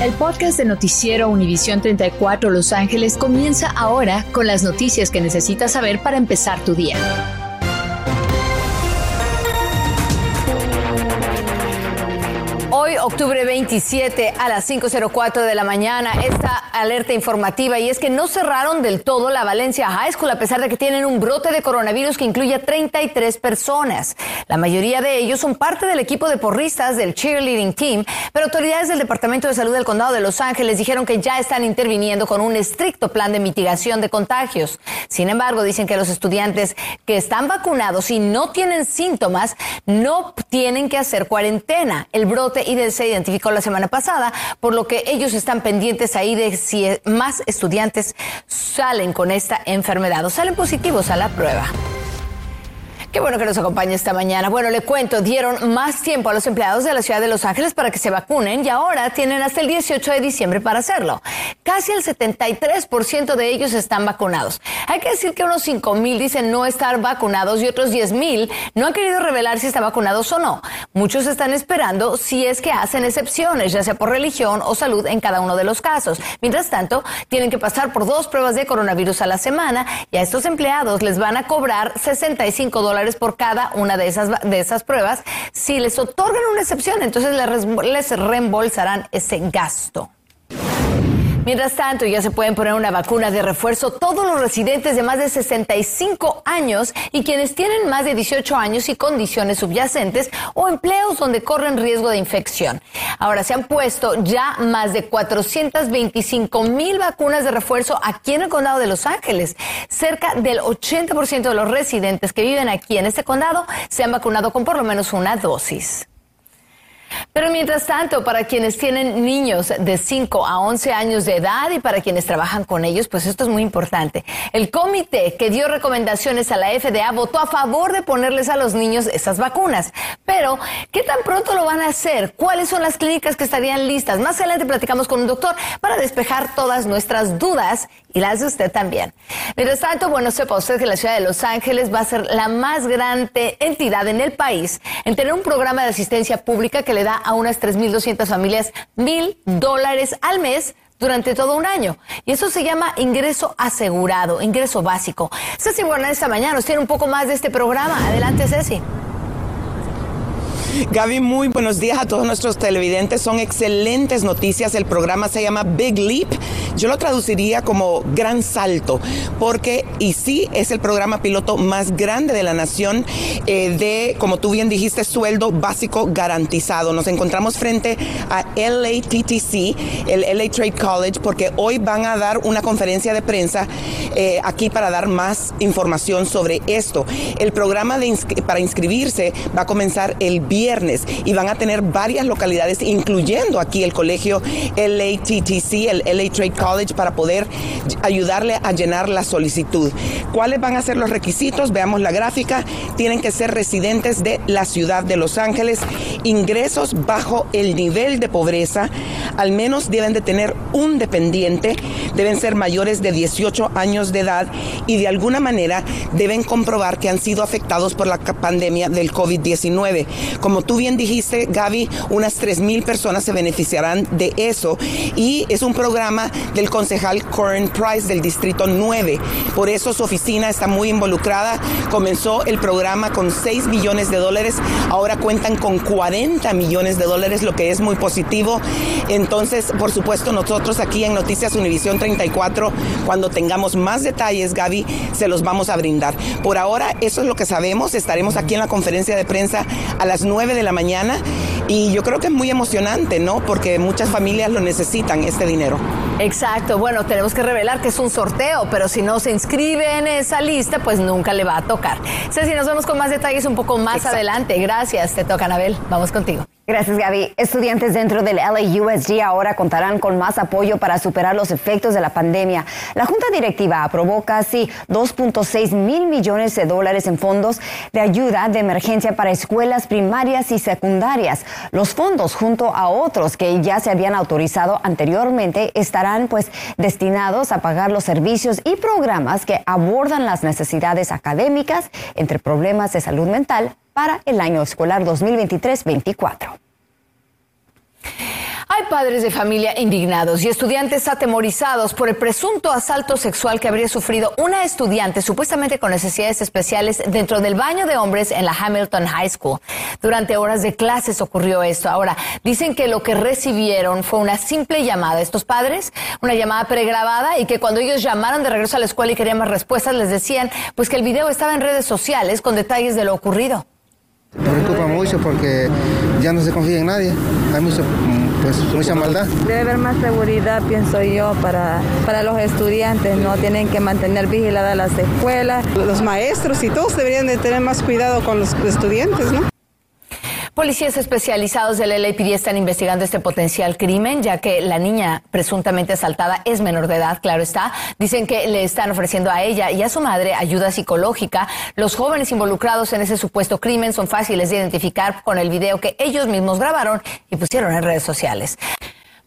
El podcast de Noticiero Univisión 34 Los Ángeles comienza ahora con las noticias que necesitas saber para empezar tu día. Octubre 27 a las 5.04 de la mañana, esta alerta informativa y es que no cerraron del todo la Valencia High School a pesar de que tienen un brote de coronavirus que incluye a 33 personas. La mayoría de ellos son parte del equipo de porristas del cheerleading team, pero autoridades del Departamento de Salud del Condado de Los Ángeles dijeron que ya están interviniendo con un estricto plan de mitigación de contagios. Sin embargo, dicen que los estudiantes que están vacunados y no tienen síntomas no tienen que hacer cuarentena. El brote se identificó la semana pasada, por lo que ellos están pendientes ahí de si más estudiantes salen con esta enfermedad o salen positivos a la prueba. Qué bueno que nos acompañe esta mañana. Bueno, le cuento, dieron más tiempo a los empleados de la ciudad de Los Ángeles para que se vacunen y ahora tienen hasta el 18 de diciembre para hacerlo. Casi el 73% de ellos están vacunados. Hay que decir que unos 5 mil dicen no estar vacunados y otros 10 mil no han querido revelar si están vacunados o no. Muchos están esperando si es que hacen excepciones, ya sea por religión o salud en cada uno de los casos. Mientras tanto, tienen que pasar por dos pruebas de coronavirus a la semana y a estos empleados les van a cobrar 65 dólares por cada una de esas, de esas pruebas. Si les otorgan una excepción, entonces les reembolsarán ese gasto. Mientras tanto, ya se pueden poner una vacuna de refuerzo todos los residentes de más de 65 años y quienes tienen más de 18 años y condiciones subyacentes o empleos donde corren riesgo de infección. Ahora se han puesto ya más de 425 mil vacunas de refuerzo aquí en el condado de Los Ángeles. Cerca del 80% de los residentes que viven aquí en este condado se han vacunado con por lo menos una dosis. Pero mientras tanto, para quienes tienen niños de 5 a 11 años de edad y para quienes trabajan con ellos, pues esto es muy importante. El comité que dio recomendaciones a la FDA votó a favor de ponerles a los niños esas vacunas. Pero, ¿qué tan pronto lo van a hacer? ¿Cuáles son las clínicas que estarían listas? Más adelante platicamos con un doctor para despejar todas nuestras dudas y las de usted también. Mientras tanto, bueno, sepa usted que la ciudad de Los Ángeles va a ser la más grande entidad en el país en tener un programa de asistencia pública que le da a unas 3.200 familias mil dólares al mes durante todo un año. Y eso se llama ingreso asegurado, ingreso básico. Ceci Bueno, esta mañana nos tiene un poco más de este programa. Adelante, Ceci. Gaby, muy buenos días a todos nuestros televidentes. Son excelentes noticias. El programa se llama Big Leap. Yo lo traduciría como gran salto, porque, y sí, es el programa piloto más grande de la nación eh, de, como tú bien dijiste, sueldo básico garantizado. Nos encontramos frente a LATTC, el LA Trade College, porque hoy van a dar una conferencia de prensa eh, aquí para dar más información sobre esto. El programa de para inscribirse va a comenzar el viernes viernes y van a tener varias localidades, incluyendo aquí el colegio LATTC, el LA Trade College, para poder ayudarle a llenar la solicitud. ¿Cuáles van a ser los requisitos? Veamos la gráfica. Tienen que ser residentes de la ciudad de Los Ángeles, ingresos bajo el nivel de pobreza, al menos deben de tener un dependiente, deben ser mayores de 18 años de edad y de alguna manera deben comprobar que han sido afectados por la pandemia del COVID-19. Como tú bien dijiste, Gaby, unas 3.000 personas se beneficiarán de eso y es un programa del concejal Corin Price del Distrito 9. Por eso su oficina está muy involucrada. Comenzó el programa con 6 millones de dólares, ahora cuentan con 40 millones de dólares, lo que es muy positivo. Entonces, por supuesto, nosotros aquí en Noticias Univisión 34, cuando tengamos más detalles, Gaby, se los vamos a brindar. Por ahora, eso es lo que sabemos. Estaremos aquí en la conferencia de prensa a las 9 de la mañana y yo creo que es muy emocionante, ¿no? Porque muchas familias lo necesitan, este dinero. Exacto, bueno, tenemos que revelar que es un sorteo, pero si no se inscribe en esa lista, pues nunca le va a tocar. Ceci, nos vemos con más detalles un poco más adelante. Gracias, te toca, Anabel. Vamos contigo. Gracias, Gaby. Estudiantes dentro del LAUSD ahora contarán con más apoyo para superar los efectos de la pandemia. La Junta Directiva aprobó casi 2.6 mil millones de dólares en fondos de ayuda de emergencia para escuelas primarias y secundarias. Los fondos, junto a otros que ya se habían autorizado anteriormente, estarán pues destinados a pagar los servicios y programas que abordan las necesidades académicas entre problemas de salud mental para el año escolar 2023-24. Hay padres de familia indignados y estudiantes atemorizados por el presunto asalto sexual que habría sufrido una estudiante supuestamente con necesidades especiales dentro del baño de hombres en la Hamilton High School. Durante horas de clases ocurrió esto. Ahora, dicen que lo que recibieron fue una simple llamada. Estos padres, una llamada pregrabada y que cuando ellos llamaron de regreso a la escuela y querían más respuestas, les decían pues que el video estaba en redes sociales con detalles de lo ocurrido. Me preocupa mucho porque ya no se confía en nadie. Hay mucho, pues, mucha maldad. Debe haber más seguridad, pienso yo, para, para los estudiantes. No tienen que mantener vigiladas las escuelas. Los maestros y todos deberían de tener más cuidado con los estudiantes, ¿no? Policías especializados del LAPD están investigando este potencial crimen, ya que la niña presuntamente asaltada es menor de edad, claro está. Dicen que le están ofreciendo a ella y a su madre ayuda psicológica. Los jóvenes involucrados en ese supuesto crimen son fáciles de identificar con el video que ellos mismos grabaron y pusieron en redes sociales.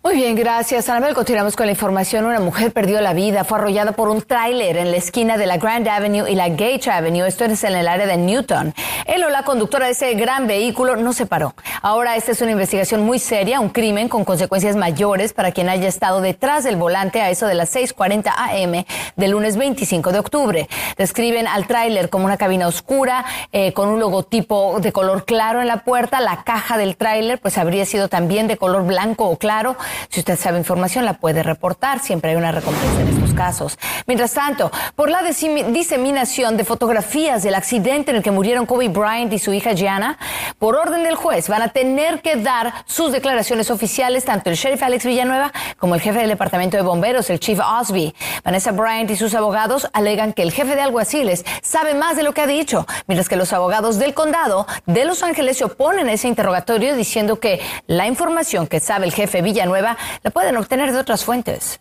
Muy bien, gracias. Anabel, continuamos con la información. Una mujer perdió la vida, fue arrollada por un tráiler en la esquina de la Grand Avenue y la Gage Avenue. Esto es en el área de Newton. Él o la conductora de ese gran vehículo no se paró. Ahora esta es una investigación muy seria, un crimen con consecuencias mayores para quien haya estado detrás del volante a eso de las 6:40 a.m. del lunes 25 de octubre. Describen al tráiler como una cabina oscura eh, con un logotipo de color claro en la puerta. La caja del tráiler pues habría sido también de color blanco o claro. Si usted sabe información, la puede reportar. Siempre hay una recompensa en estos casos. Mientras tanto, por la diseminación de fotografías del accidente en el que murieron Kobe Bryant y su hija Gianna, por orden del juez, van a tener que dar sus declaraciones oficiales tanto el sheriff Alex Villanueva como el jefe del departamento de bomberos, el chief Osby. Vanessa Bryant y sus abogados alegan que el jefe de alguaciles sabe más de lo que ha dicho, mientras que los abogados del condado de Los Ángeles se oponen a ese interrogatorio diciendo que la información que sabe el jefe Villanueva la pueden obtener de otras fuentes.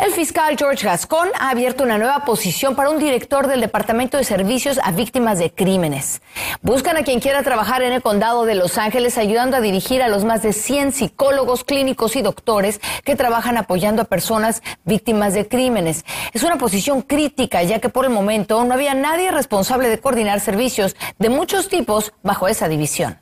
El fiscal George Gascon ha abierto una nueva posición para un director del Departamento de Servicios a Víctimas de Crímenes. Buscan a quien quiera trabajar en el condado de Los Ángeles ayudando a dirigir a los más de 100 psicólogos, clínicos y doctores que trabajan apoyando a personas víctimas de crímenes. Es una posición crítica ya que por el momento no había nadie responsable de coordinar servicios de muchos tipos bajo esa división.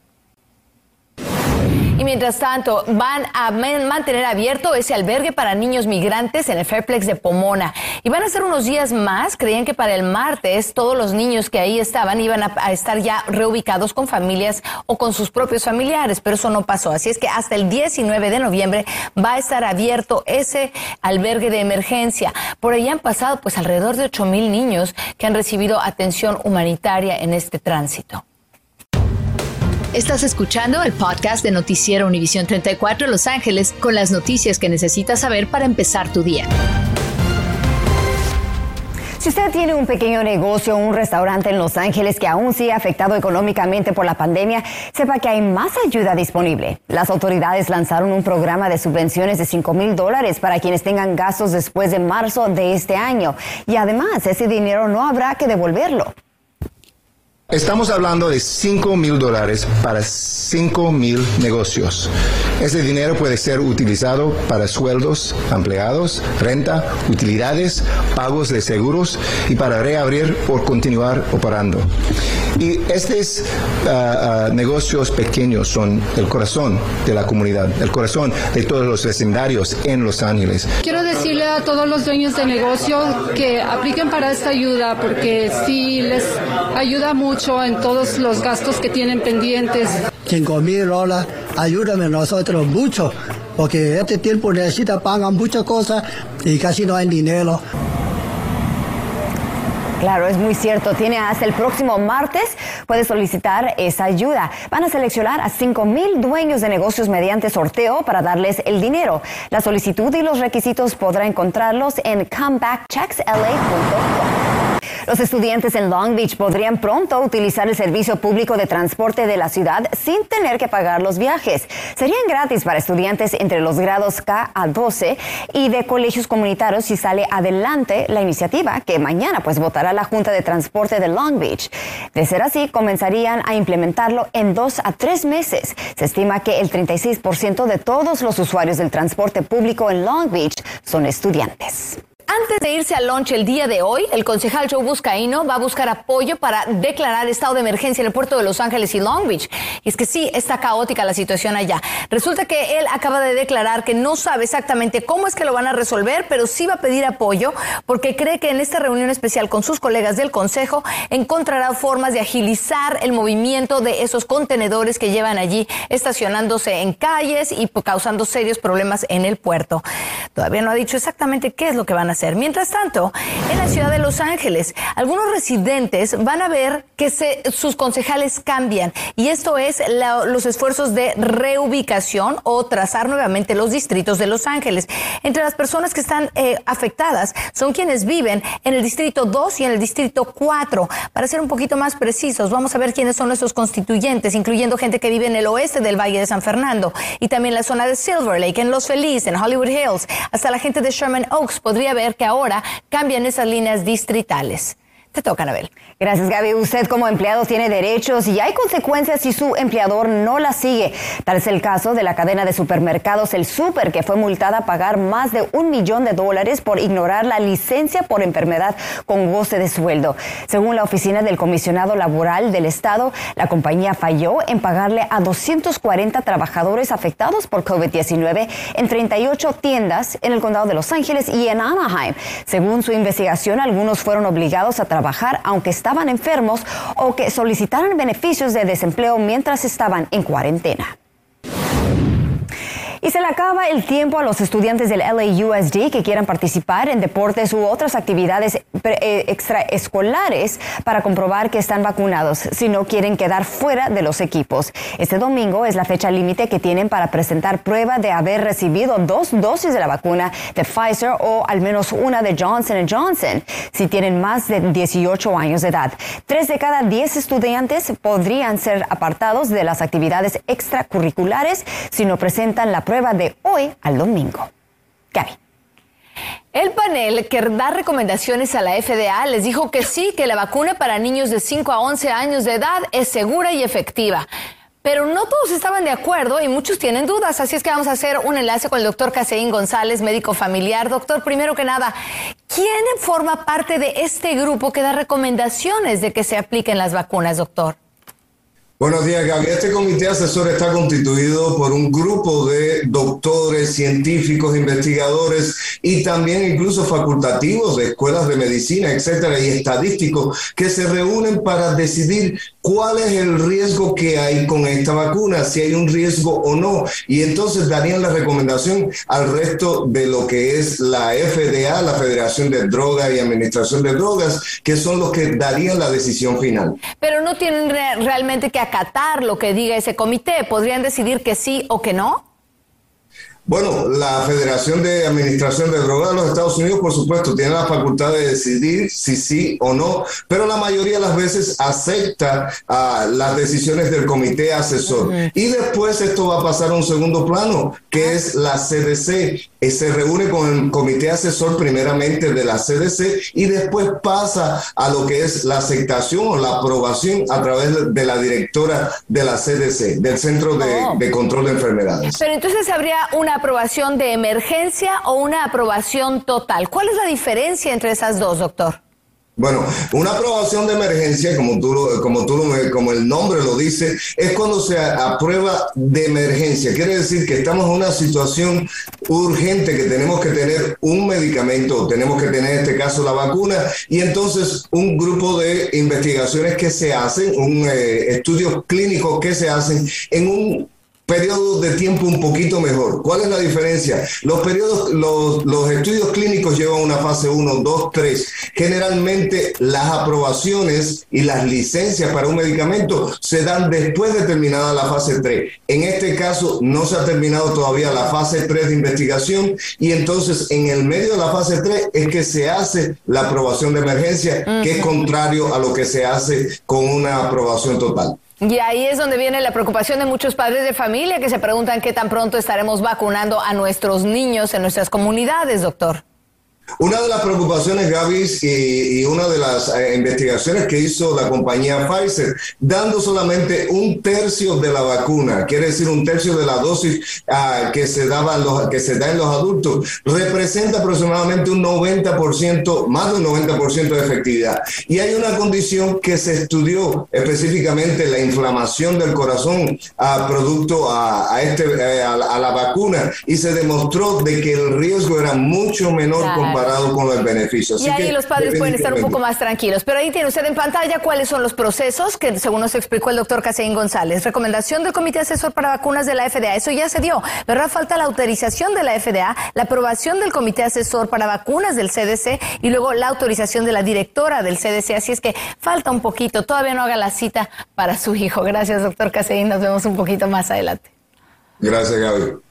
Mientras tanto, van a mantener abierto ese albergue para niños migrantes en el Fairplex de Pomona. Y van a ser unos días más. Creían que para el martes todos los niños que ahí estaban iban a, estar ya reubicados con familias o con sus propios familiares, pero eso no pasó. Así es que hasta el 19 de noviembre va a estar abierto ese albergue de emergencia. Por ahí han pasado pues alrededor de 8 mil niños que han recibido atención humanitaria en este tránsito. Estás escuchando el podcast de Noticiero Univisión 34 Los Ángeles con las noticias que necesitas saber para empezar tu día. Si usted tiene un pequeño negocio o un restaurante en Los Ángeles que aún sigue afectado económicamente por la pandemia, sepa que hay más ayuda disponible. Las autoridades lanzaron un programa de subvenciones de 5 mil dólares para quienes tengan gastos después de marzo de este año. Y además, ese dinero no habrá que devolverlo. Estamos hablando de 5 mil dólares para 5 mil negocios. Ese dinero puede ser utilizado para sueldos, empleados, renta, utilidades, pagos de seguros y para reabrir o continuar operando. Y estos ah, ah, negocios pequeños son el corazón de la comunidad, el corazón de todos los vecindarios en Los Ángeles. Quiero decirle a todos los dueños de negocio que apliquen para esta ayuda porque sí les ayuda mucho en todos los gastos que tienen pendientes. Cinco mil dólares, ayúdame nosotros mucho, porque este tiempo necesita pagar muchas cosas y casi no hay dinero. Claro, es muy cierto. Tiene hasta el próximo martes, puede solicitar esa ayuda. Van a seleccionar a 5 mil dueños de negocios mediante sorteo para darles el dinero. La solicitud y los requisitos podrá encontrarlos en comebackchecksla.com. Los estudiantes en Long Beach podrían pronto utilizar el servicio público de transporte de la ciudad sin tener que pagar los viajes. Serían gratis para estudiantes entre los grados K a 12 y de colegios comunitarios si sale adelante la iniciativa que mañana pues votará la Junta de Transporte de Long Beach. De ser así, comenzarían a implementarlo en dos a tres meses. Se estima que el 36% de todos los usuarios del transporte público en Long Beach son estudiantes. Antes de irse al lunch el día de hoy, el concejal Joe Buscaino va a buscar apoyo para declarar estado de emergencia en el puerto de Los Ángeles y Long Beach. Y es que sí, está caótica la situación allá. Resulta que él acaba de declarar que no sabe exactamente cómo es que lo van a resolver, pero sí va a pedir apoyo porque cree que en esta reunión especial con sus colegas del Consejo encontrará formas de agilizar el movimiento de esos contenedores que llevan allí estacionándose en calles y causando serios problemas en el puerto. Todavía no ha dicho exactamente qué es lo que van a. Mientras tanto, en la ciudad de Los Ángeles, algunos residentes van a ver que sus concejales cambian y esto es los esfuerzos de reubicación o trazar nuevamente los distritos de Los Ángeles. Entre las personas que están eh, afectadas son quienes viven en el distrito 2 y en el distrito 4. Para ser un poquito más precisos, vamos a ver quiénes son nuestros constituyentes, incluyendo gente que vive en el oeste del Valle de San Fernando y también la zona de Silver Lake, en Los Feliz, en Hollywood Hills. Hasta la gente de Sherman Oaks podría ver que ahora cambian esas líneas distritales. Te toca, Anabel. Gracias, Gaby. Usted como empleado tiene derechos y hay consecuencias si su empleador no las sigue. Tal es el caso de la cadena de supermercados El Super, que fue multada a pagar más de un millón de dólares por ignorar la licencia por enfermedad con goce de sueldo. Según la oficina del comisionado laboral del Estado, la compañía falló en pagarle a 240 trabajadores afectados por COVID-19 en 38 tiendas en el condado de Los Ángeles y en Anaheim. Según su investigación, algunos fueron obligados a trabajar aunque estaban enfermos o que solicitaran beneficios de desempleo mientras estaban en cuarentena. Y se le acaba el tiempo a los estudiantes del LAUSD que quieran participar en deportes u otras actividades eh, extraescolares para comprobar que están vacunados si no quieren quedar fuera de los equipos. Este domingo es la fecha límite que tienen para presentar prueba de haber recibido dos dosis de la vacuna de Pfizer o al menos una de Johnson Johnson si tienen más de 18 años de edad. Tres de cada diez estudiantes podrían ser apartados de las actividades extracurriculares si no presentan la prueba de hoy al domingo. Gaby. El panel que da recomendaciones a la FDA les dijo que sí, que la vacuna para niños de 5 a 11 años de edad es segura y efectiva. Pero no todos estaban de acuerdo y muchos tienen dudas, así es que vamos a hacer un enlace con el doctor Caseín González, médico familiar. Doctor, primero que nada, ¿quién forma parte de este grupo que da recomendaciones de que se apliquen las vacunas, doctor? Buenos días, Gaby. Este comité asesor está constituido por un grupo de doctores, científicos, investigadores y también incluso facultativos de escuelas de medicina, etcétera, y estadísticos que se reúnen para decidir cuál es el riesgo que hay con esta vacuna, si hay un riesgo o no. Y entonces darían la recomendación al resto de lo que es la FDA, la Federación de Drogas y Administración de Drogas, que son los que darían la decisión final. Pero no tienen realmente que acatar lo que diga ese comité? ¿Podrían decidir que sí o que no? Bueno, la Federación de Administración de Drogas de los Estados Unidos, por supuesto, tiene la facultad de decidir si sí o no, pero la mayoría de las veces acepta ah, las decisiones del comité asesor. Y después esto va a pasar a un segundo plano, que es la CDC. Eh, se reúne con el comité asesor primeramente de la CDC y después pasa a lo que es la aceptación o la aprobación a través de la directora de la CDC, del Centro de, oh. de Control de Enfermedades. Pero entonces habría una aprobación de emergencia o una aprobación total. ¿Cuál es la diferencia entre esas dos, doctor? Bueno, una aprobación de emergencia, como tú, como tú como el nombre lo dice, es cuando se aprueba de emergencia. Quiere decir que estamos en una situación urgente que tenemos que tener un medicamento, tenemos que tener en este caso la vacuna y entonces un grupo de investigaciones que se hacen, un eh, estudios clínicos que se hacen en un periodos de tiempo un poquito mejor. ¿Cuál es la diferencia? Los periodos, los, los estudios clínicos llevan una fase 1, 2, 3. Generalmente las aprobaciones y las licencias para un medicamento se dan después de terminada la fase 3. En este caso no se ha terminado todavía la fase 3 de investigación y entonces en el medio de la fase 3 es que se hace la aprobación de emergencia, que es contrario a lo que se hace con una aprobación total. Y ahí es donde viene la preocupación de muchos padres de familia que se preguntan qué tan pronto estaremos vacunando a nuestros niños en nuestras comunidades, doctor. Una de las preocupaciones, Gaby, y, una de las eh, investigaciones que hizo la compañía Pfizer, dando solamente un tercio de la vacuna, quiere decir un tercio de la dosis ah, que, se daba los, que se da en los adultos, representa aproximadamente un 90%, más de un 90% de efectividad. Y hay una condición que se estudió específicamente, la inflamación del corazón a producto a, este, eh, a, la vacuna, y se demostró de que el riesgo era mucho menor comparado con los beneficios. y ahí los padres pueden estar un poco más tranquilos. Pero ahí tiene usted en pantalla cuáles son los procesos que, según nos explicó el doctor Caseín González. Recomendación del Comité Asesor para Vacunas de la FDA. Eso ya se dio. Ahora falta la autorización de la FDA, la aprobación del Comité Asesor para Vacunas del CDC y luego la autorización de la directora del CDC. Así es que falta un poquito. Todavía no haga la cita para su hijo. Gracias, doctor Caseín. Nos vemos un poquito más adelante. Gracias, Gaby.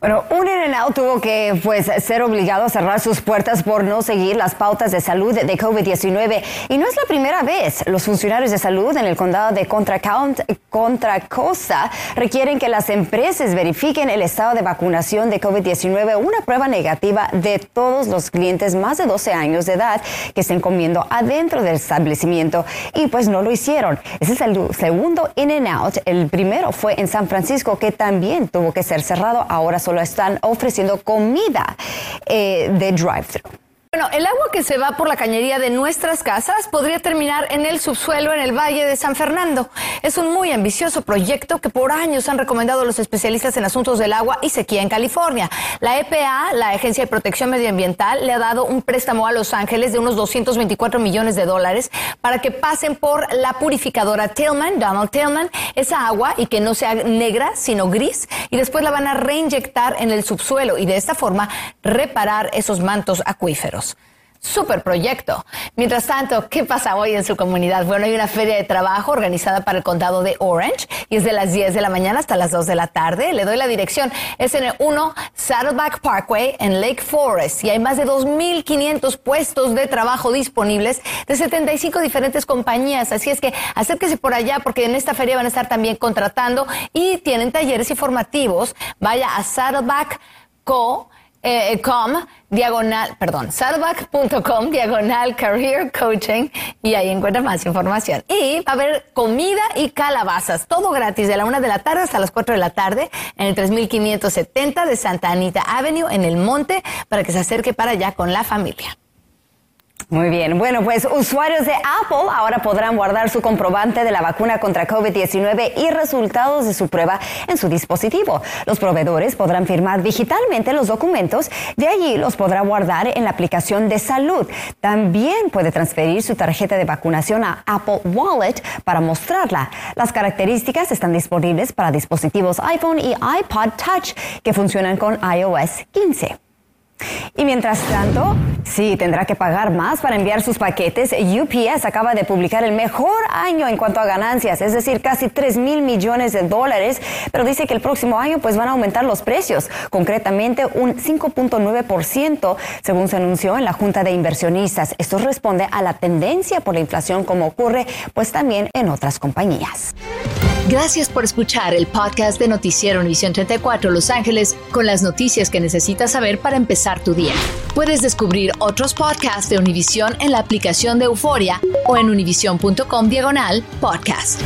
Bueno, un In-N-Out tuvo que pues, ser obligado a cerrar sus puertas por no seguir las pautas de salud de COVID-19. Y no es la primera vez. Los funcionarios de salud en el condado de Contra, Costa requieren que las empresas verifiquen el estado de vacunación de COVID-19, una prueba negativa de todos los clientes más de 12 años de edad que estén comiendo adentro del establecimiento. Y pues no lo hicieron. Ese es el segundo In-N-Out. El primero fue en San Francisco, que también tuvo que ser cerrado ahora ahora solo están ofreciendo comida eh, de drive-thru. Bueno, el agua que se va por la cañería de nuestras casas podría terminar en el subsuelo en el Valle de San Fernando. Es un muy ambicioso proyecto que por años han recomendado los especialistas en asuntos del agua y sequía en California. La EPA, la Agencia de Protección Medioambiental, le ha dado un préstamo a Los Ángeles de unos 224 millones de dólares para que pasen por la purificadora Tillman, Donald Tillman, esa agua y que no sea negra, sino gris, y después la van a reinyectar en el subsuelo y de esta forma reparar esos mantos acuíferos. Super proyecto. Mientras tanto, ¿qué pasa hoy en su comunidad? Bueno, hay una feria de trabajo organizada para el condado de Orange y es de las 10 de la mañana hasta las 2 de la tarde. Le doy la dirección. Es en el 1 Saddleback Parkway en Lake Forest y hay más de 2.500 puestos de trabajo disponibles de 75 diferentes compañías. Así es que acérquese por allá porque en esta feria van a estar también contratando y tienen talleres informativos. Vaya a Saddleback Co eh, com, diagonal, perdón, saddleback.com, diagonal career coaching y ahí encuentra más información. Y va a haber comida y calabazas, todo gratis de la una de la tarde hasta las 4 de la tarde en el 3570 de Santa Anita Avenue en el monte para que se acerque para allá con la familia. Muy bien. Bueno, pues usuarios de Apple ahora podrán guardar su comprobante de la vacuna contra COVID-19 y resultados de su prueba en su dispositivo. Los proveedores podrán firmar digitalmente los documentos, de allí los podrá guardar en la aplicación de salud. También puede transferir su tarjeta de vacunación a Apple Wallet para mostrarla. Las características están disponibles para dispositivos iPhone y iPod Touch que funcionan con iOS 15. Y mientras tanto, sí, tendrá que pagar más para enviar sus paquetes. UPS acaba de publicar el mejor año en cuanto a ganancias, es decir, casi 3 mil millones de dólares, pero dice que el próximo año pues van a aumentar los precios, concretamente un 5.9%, según se anunció en la Junta de Inversionistas. Esto responde a la tendencia por la inflación como ocurre pues también en otras compañías. Gracias por escuchar el podcast de Noticiero Univisión 34 Los Ángeles con las noticias que necesitas saber para empezar tu día. Puedes descubrir otros podcasts de Univisión en la aplicación de Euforia o en univision.com diagonal podcast.